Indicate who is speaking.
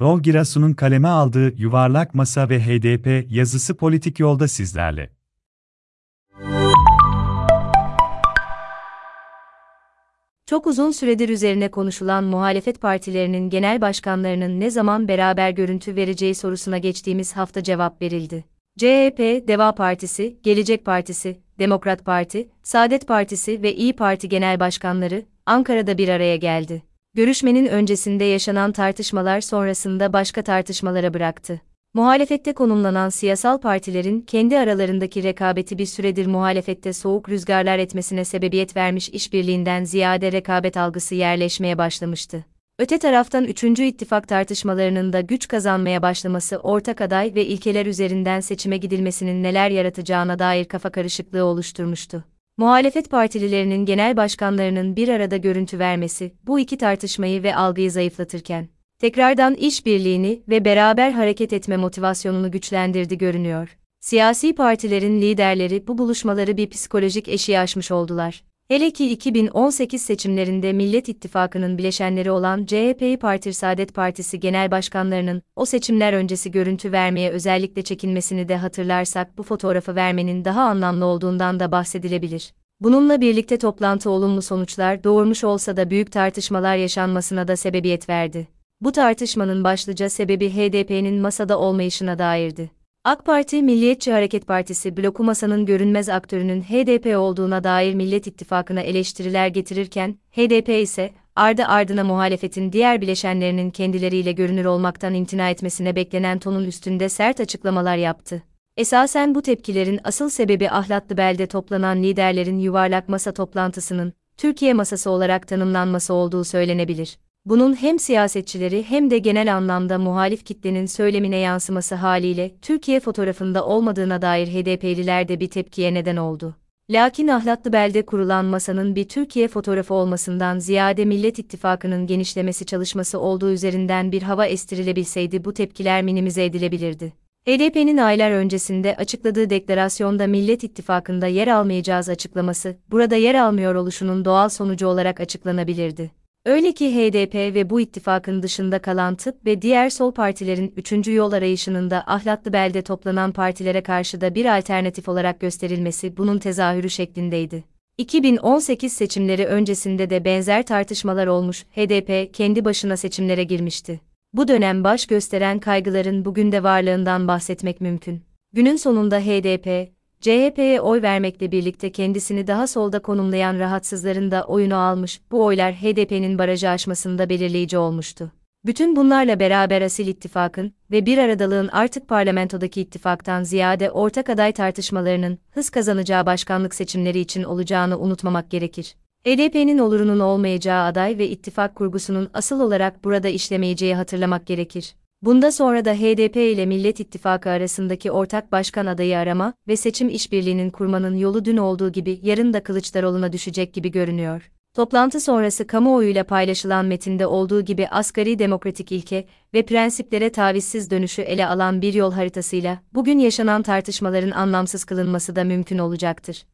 Speaker 1: Rol Girasu'nun kaleme aldığı Yuvarlak Masa ve HDP yazısı politik yolda sizlerle.
Speaker 2: Çok uzun süredir üzerine konuşulan muhalefet partilerinin genel başkanlarının ne zaman beraber görüntü vereceği sorusuna geçtiğimiz hafta cevap verildi. CHP, Deva Partisi, Gelecek Partisi, Demokrat Parti, Saadet Partisi ve İyi Parti genel başkanları Ankara'da bir araya geldi. Görüşmenin öncesinde yaşanan tartışmalar sonrasında başka tartışmalara bıraktı. Muhalefette konumlanan siyasal partilerin kendi aralarındaki rekabeti bir süredir muhalefette soğuk rüzgarlar etmesine sebebiyet vermiş işbirliğinden ziyade rekabet algısı yerleşmeye başlamıştı. Öte taraftan 3. ittifak tartışmalarının da güç kazanmaya başlaması ortak aday ve ilkeler üzerinden seçime gidilmesinin neler yaratacağına dair kafa karışıklığı oluşturmuştu. Muhalefet partililerinin genel başkanlarının bir arada görüntü vermesi bu iki tartışmayı ve algıyı zayıflatırken tekrardan işbirliğini ve beraber hareket etme motivasyonunu güçlendirdi görünüyor. Siyasi partilerin liderleri bu buluşmaları bir psikolojik eşiğe aşmış oldular. Hele ki 2018 seçimlerinde Millet İttifakı'nın bileşenleri olan CHP'yi Parti Saadet Partisi genel başkanlarının o seçimler öncesi görüntü vermeye özellikle çekinmesini de hatırlarsak bu fotoğrafı vermenin daha anlamlı olduğundan da bahsedilebilir. Bununla birlikte toplantı olumlu sonuçlar doğurmuş olsa da büyük tartışmalar yaşanmasına da sebebiyet verdi. Bu tartışmanın başlıca sebebi HDP'nin masada olmayışına dairdi. AK Parti Milliyetçi Hareket Partisi bloku masanın görünmez aktörünün HDP olduğuna dair Millet İttifakı'na eleştiriler getirirken, HDP ise, ardı ardına muhalefetin diğer bileşenlerinin kendileriyle görünür olmaktan imtina etmesine beklenen tonun üstünde sert açıklamalar yaptı. Esasen bu tepkilerin asıl sebebi ahlatlı belde toplanan liderlerin yuvarlak masa toplantısının, Türkiye masası olarak tanımlanması olduğu söylenebilir bunun hem siyasetçileri hem de genel anlamda muhalif kitlenin söylemine yansıması haliyle Türkiye fotoğrafında olmadığına dair HDP'liler de bir tepkiye neden oldu. Lakin ahlatlı belde kurulan masanın bir Türkiye fotoğrafı olmasından ziyade Millet İttifakı'nın genişlemesi çalışması olduğu üzerinden bir hava estirilebilseydi bu tepkiler minimize edilebilirdi. HDP'nin aylar öncesinde açıkladığı deklarasyonda Millet İttifakı'nda yer almayacağız açıklaması, burada yer almıyor oluşunun doğal sonucu olarak açıklanabilirdi. Öyle ki HDP ve bu ittifakın dışında kalan tıp ve diğer sol partilerin üçüncü yol arayışının da ahlatlı belde toplanan partilere karşı da bir alternatif olarak gösterilmesi bunun tezahürü şeklindeydi. 2018 seçimleri öncesinde de benzer tartışmalar olmuş, HDP kendi başına seçimlere girmişti. Bu dönem baş gösteren kaygıların bugün de varlığından bahsetmek mümkün. Günün sonunda HDP, CHP'ye oy vermekle birlikte kendisini daha solda konumlayan rahatsızların da oyunu almış, bu oylar HDP'nin barajı aşmasında belirleyici olmuştu. Bütün bunlarla beraber asil ittifakın ve bir aradalığın artık parlamentodaki ittifaktan ziyade ortak aday tartışmalarının hız kazanacağı başkanlık seçimleri için olacağını unutmamak gerekir. HDP'nin olurunun olmayacağı aday ve ittifak kurgusunun asıl olarak burada işlemeyeceği hatırlamak gerekir. Bunda sonra da HDP ile Millet İttifakı arasındaki ortak başkan adayı arama ve seçim işbirliğinin kurmanın yolu dün olduğu gibi yarın da Kılıçdaroğlu'na düşecek gibi görünüyor. Toplantı sonrası kamuoyuyla paylaşılan metinde olduğu gibi asgari demokratik ilke ve prensiplere tavizsiz dönüşü ele alan bir yol haritasıyla bugün yaşanan tartışmaların anlamsız kılınması da mümkün olacaktır.